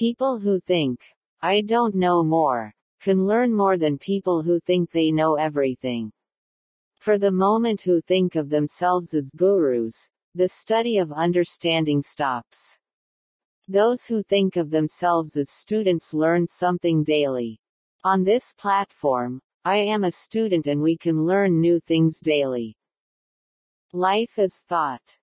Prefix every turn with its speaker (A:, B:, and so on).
A: People who think, I don't know more, can learn more than people who think they know everything. For the moment who think of themselves as gurus, the study of understanding stops. Those who think of themselves as students learn something daily. On this platform, I am a student and we can learn new things daily. Life is thought.